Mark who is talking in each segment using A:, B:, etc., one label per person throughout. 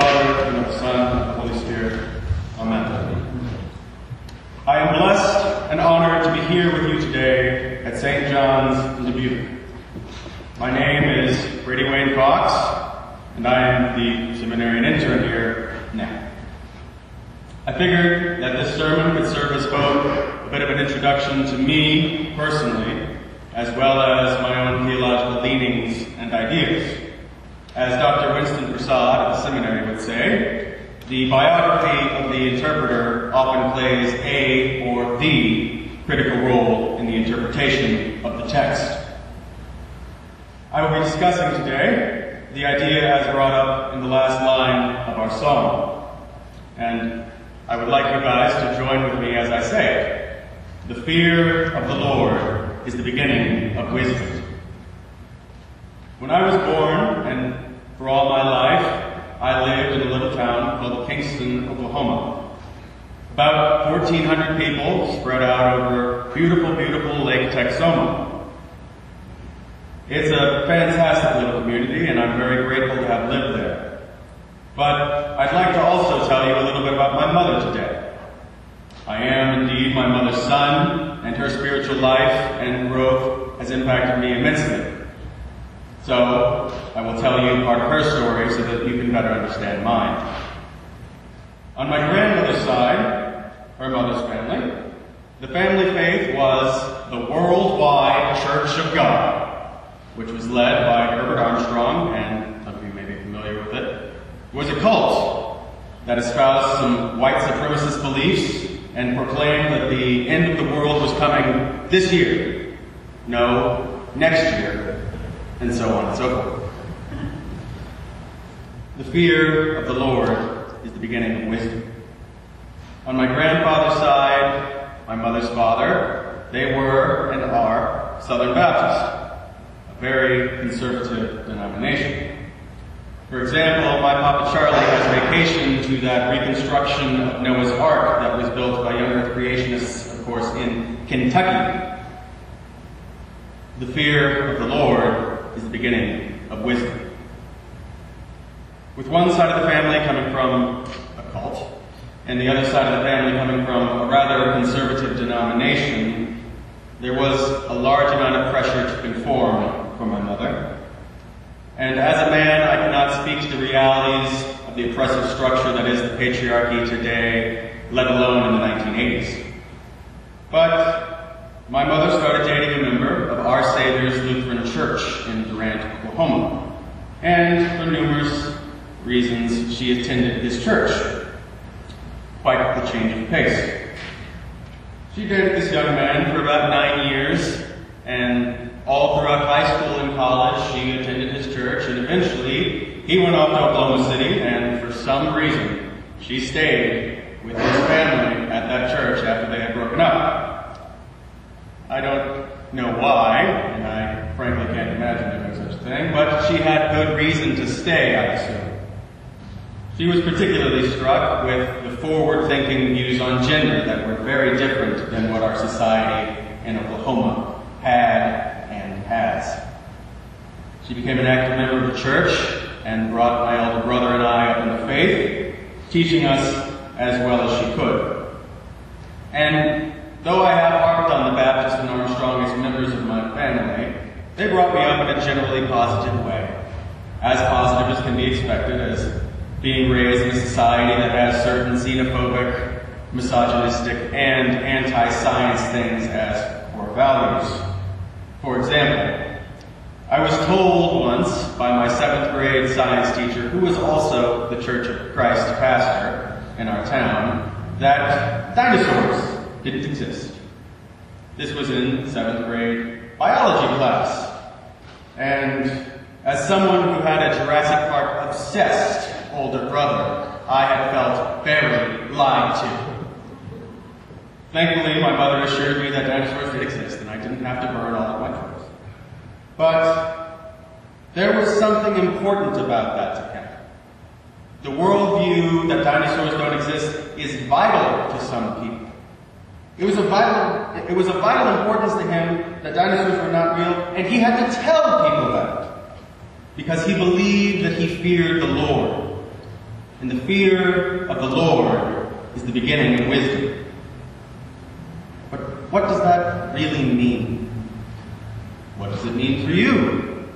A: Father, and of the Son, and of the Holy Spirit. Amen. I am blessed and honored to be here with you today at St. John's in Dubuque. My name is Brady Wayne Fox, and I am the seminarian intern here now. I figured that this sermon would serve as both a bit of an introduction to me personally, as well as my own theological leanings and ideas. As Dr. Winston Prasad at the seminary would say, the biography of the interpreter often plays a or the critical role in the interpretation of the text. I will be discussing today the idea as brought up in the last line of our song. And I would like you guys to join with me as I say it. The fear of the Lord is the beginning of wisdom. When I was born, for all my life, I lived in a little town called Kingston, Oklahoma. About 1,400 people spread out over beautiful, beautiful Lake Texoma. It's a fantastic little community, and I'm very grateful to have lived there. But I'd like to also tell you a little bit about my mother today. I am indeed my mother's son, and her spiritual life and growth has impacted me immensely. So, I will tell you part of her story so that you can better understand mine. On my grandmother's side, her mother's family, the family faith was the Worldwide Church of God, which was led by Herbert Armstrong, and some of you may be familiar with it. Was a cult that espoused some white supremacist beliefs and proclaimed that the end of the world was coming this year. No, next year, and so on and so forth. The fear of the Lord is the beginning of wisdom. On my grandfather's side, my mother's father, they were and are Southern Baptist, a very conservative denomination. For example, my Papa Charlie has vacation to that reconstruction of Noah's Ark that was built by young earth creationists, of course, in Kentucky. The fear of the Lord is the beginning of wisdom. With one side of the family coming from a cult, and the other side of the family coming from a rather conservative denomination, there was a large amount of pressure to conform for my mother. And as a man, I cannot speak to the realities of the oppressive structure that is the patriarchy today, let alone in the 1980s. But my mother started dating a member of Our Savior's Lutheran Church in Durant, Oklahoma. And for numerous reasons, she attended his church. Quite the change of pace. She dated this young man for about nine years, and all throughout high school and college, she attended his church, and eventually he went off to Oklahoma City, and for some reason, she stayed with his family at that church after they had broken up. I don't know why, and I frankly can't imagine doing such a thing, but she had good reason to stay, I assume. She was particularly struck with the forward-thinking views on gender that were very different than what our society in Oklahoma had and has. She became an active member of the church and brought my elder brother and I up in the faith, teaching us as well as she could. And Though I have harped on the Baptist and Armstrong as members of my family, they brought me up in a generally positive way. As positive as can be expected, as being raised in a society that has certain xenophobic, misogynistic, and anti-science things as core values. For example, I was told once by my seventh grade science teacher, who was also the Church of Christ pastor in our town, that dinosaurs didn't exist. This was in seventh grade biology class. And as someone who had a Jurassic Park obsessed older brother, I had felt very lied to. Thankfully, my mother assured me that dinosaurs did exist and I didn't have to burn all of my clothes. But there was something important about that to him. The worldview that dinosaurs don't exist is vital to some people. It was a vital, it was a vital importance to him that dinosaurs were not real, and he had to tell people that because he believed that he feared the Lord. And the fear of the Lord is the beginning of wisdom. But what does that really mean? What does it mean for you?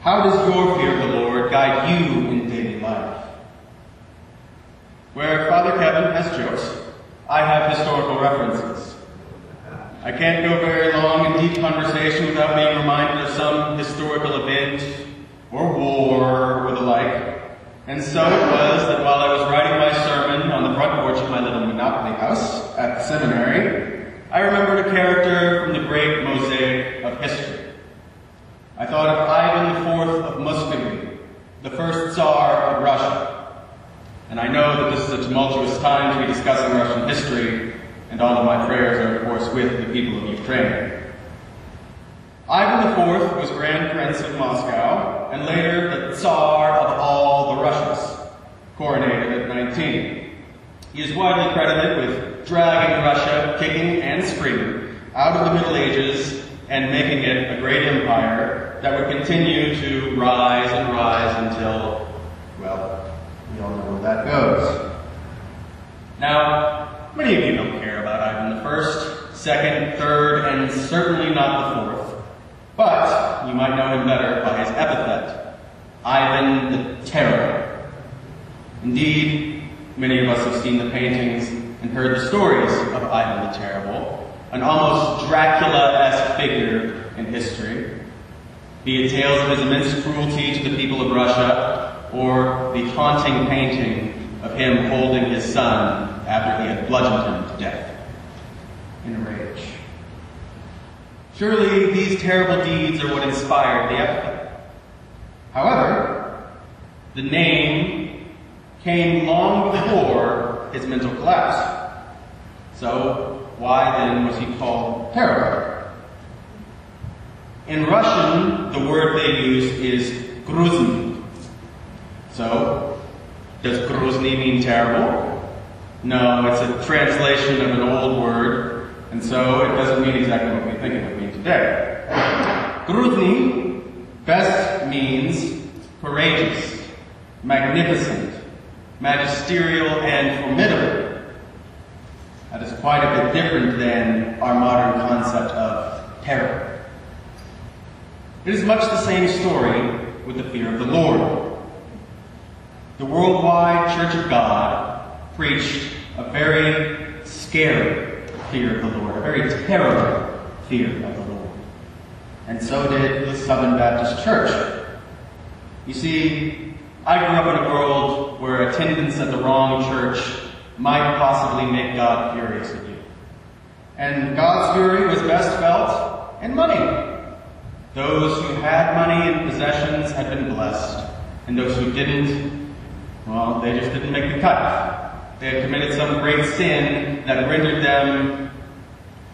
A: How does your fear of the Lord guide you in daily life? Where Father Kevin has jokes, I have historical references. I can't go very long in deep conversation without being reminded of some historical event or war or the like. And so it was that while I was writing my sermon on the front porch of my little Monopoly house at the seminary, I remembered a character from the great mosaic of history. I thought of Ivan IV of Muscovy, the first Tsar of Russia. And I know that this is a tumultuous time to be discussing Russian history, and all of my prayers are, of course, with the people of Ukraine. Ivan IV was Grand Prince of Moscow, and later the Tsar of all the Russias, coronated at 19. He is widely credited with dragging Russia, kicking and screaming, out of the Middle Ages and making it a great empire that would continue to rise and rise until, well, we all know where that goes. Now, many of you don't care about Ivan the First, second, third, and certainly not the fourth. But you might know him better by his epithet, Ivan the Terrible. Indeed, many of us have seen the paintings and heard the stories of Ivan the Terrible, an almost Dracula-esque figure in history, be it tales of his immense cruelty to the people of Russia, or the haunting painting of him holding his son after he had bludgeoned him to death in a rage. Surely these terrible deeds are what inspired the epithet. However, the name came long before his mental collapse. So why then was he called terrible? In Russian, the word they use is grozny. So, does grozny mean terrible? No, it's a translation of an old word, and so it doesn't mean exactly what we think it would today. Grozny best means courageous, magnificent, magisterial, and formidable. That is quite a bit different than our modern concept of terror. It is much the same story with the fear of the Lord. The worldwide Church of God preached a very scary fear of the Lord, a very terrible fear of the Lord. And so did the Southern Baptist Church. You see, I grew up in a world where attendance at the wrong church might possibly make God furious at you. And God's fury was best felt in money. Those who had money and possessions had been blessed, and those who didn't, well, they just didn't make the cut. They had committed some great sin that rendered them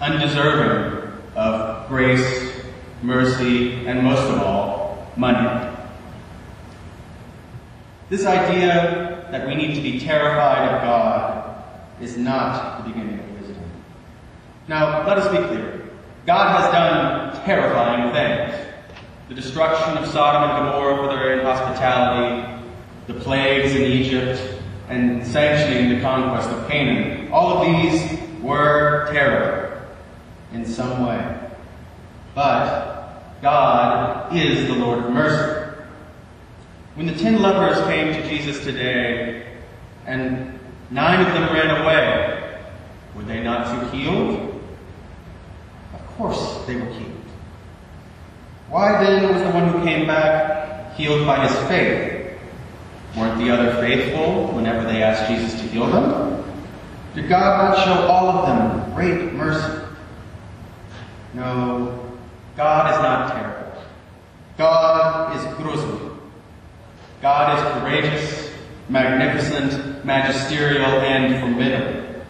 A: undeserving grace, mercy, and most of all, money. This idea that we need to be terrified of God is not the beginning of wisdom. Now, let us be clear. God has done terrifying things. The destruction of Sodom and Gomorrah for their inhospitality, the plagues in Egypt, and sanctioning the conquest of Canaan. All of these were terrible in some way. But God is the Lord of mercy. When the ten lepers came to Jesus today, and nine of them ran away, were they not too healed? Of course they were healed. Why then was the one who came back healed by his faith? Weren't the other faithful whenever they asked Jesus to heal them? Did God not show all of them great mercy? No, God is not terrible. God is grozny. God is courageous, magnificent, magisterial, and formidable.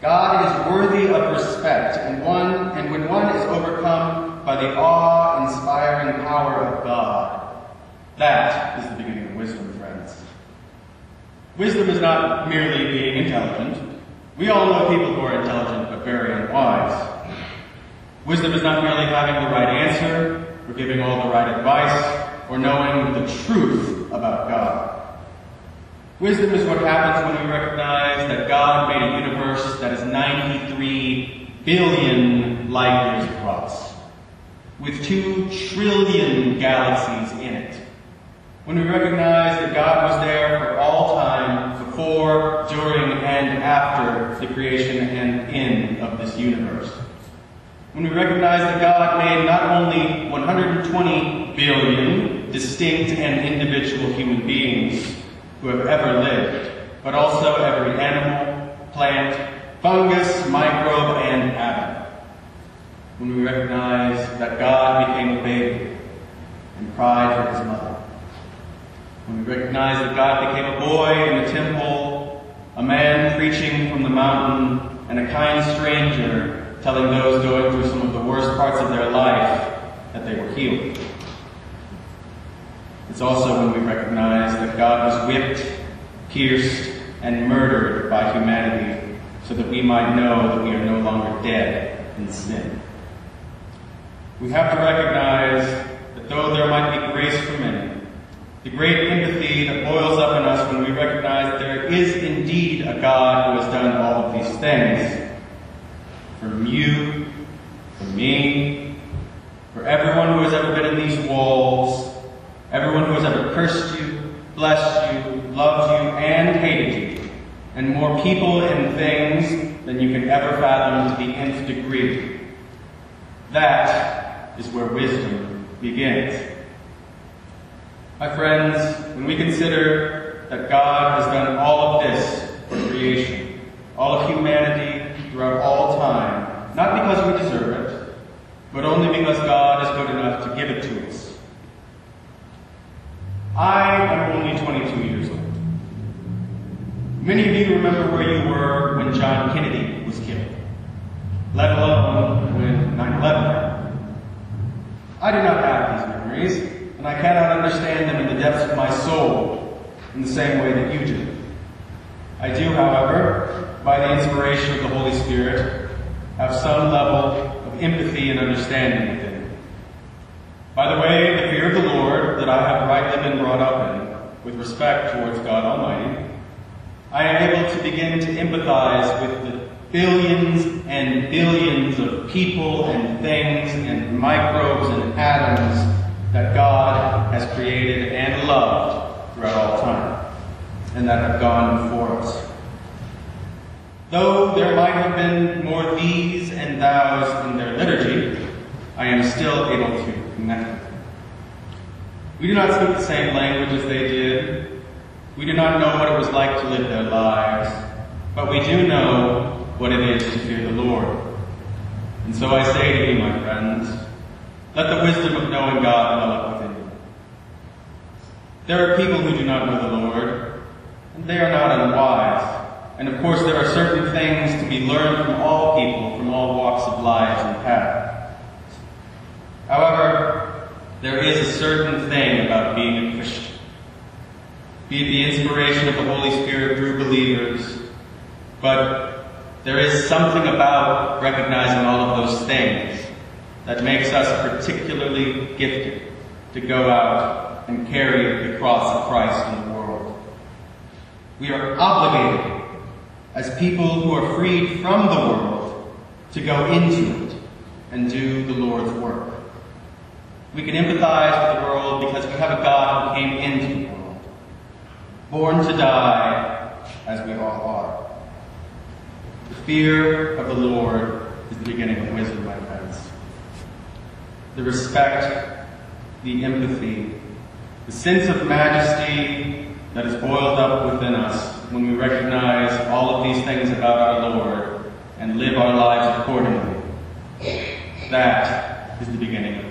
A: God is worthy of respect, and one and when one is overcome by the awe-inspiring power of God, that is the beginning of wisdom, friends. Wisdom is not merely being intelligent. We all know people who are intelligent but very unwise. Wisdom is not merely having the right answer, or giving all the right advice, or knowing the truth about God. Wisdom is what happens when we recognize that God made a universe that is 93 billion light years across, with 2 trillion galaxies in it. When we recognize that God was there for all time, before, during, and after the creation and end of this universe. When we recognize that God made not only 120 billion distinct and individual human beings, who have ever lived, but also every animal, plant, fungus, microbe, and atom. When we recognize that God became a baby and cried for his mother. When we recognize that God became a boy in the temple, a man preaching from the mountain, and a kind stranger telling those going through some of the worst parts of their life that they were healed. It's also when we recognize that God was whipped, pierced, and murdered by humanity so that we might know that we are no longer dead in sin. We have to recognize that though there might be grace for many, the great empathy that boils up in us when we recognize there is indeed a God who has done all of these things, from you, for me, for everyone who has ever been in these walls, Everyone who has ever cursed you, blessed you, loved you, and hated you, and more people and things than you can ever fathom to the nth degree. That is where wisdom begins. My friends, when we consider that God has done all of this for creation, all of humanity throughout all time, not because we deserve it, but only because God is good enough to give it to us. I am only 22 years old. Many of you remember where you were when John Kennedy was killed, let alone when 9 11 happened. I do not have these memories, and I cannot understand them in the depths of my soul in the same way that you do. I do, however, by the inspiration of the Holy Spirit, have some level of empathy and understanding with it. By the way, the fear of the Lord that I have rightly been brought up in, with respect towards God Almighty, I am able to begin to empathize with the billions and billions of people and things and microbes and atoms that God has created and loved throughout all time, and that have gone before us. Though there might have been more these and thous in their liturgy, I am still able to connect. we do not speak the same language as they did. We do not know what it was like to live their lives, but we do know what it is to fear the Lord. And so I say to you, my friends, let the wisdom of knowing God develop within you. There are people who do not know the Lord, and they are not unwise. And of course, there are certain things to be learned from all people, from all walks of life and paths. However, there is a certain thing about being a. Be the inspiration of the Holy Spirit through believers, but there is something about recognizing all of those things that makes us particularly gifted to go out and carry the cross of Christ in the world. We are obligated as people who are freed from the world to go into it and do the Lord's work. We can empathize with the world because we have a God who came into world, born to die as we all are. The fear of the Lord is the beginning of wisdom, my friends. The respect, the empathy, the sense of majesty that is boiled up within us when we recognize all of these things about our Lord and live our lives accordingly. That is the beginning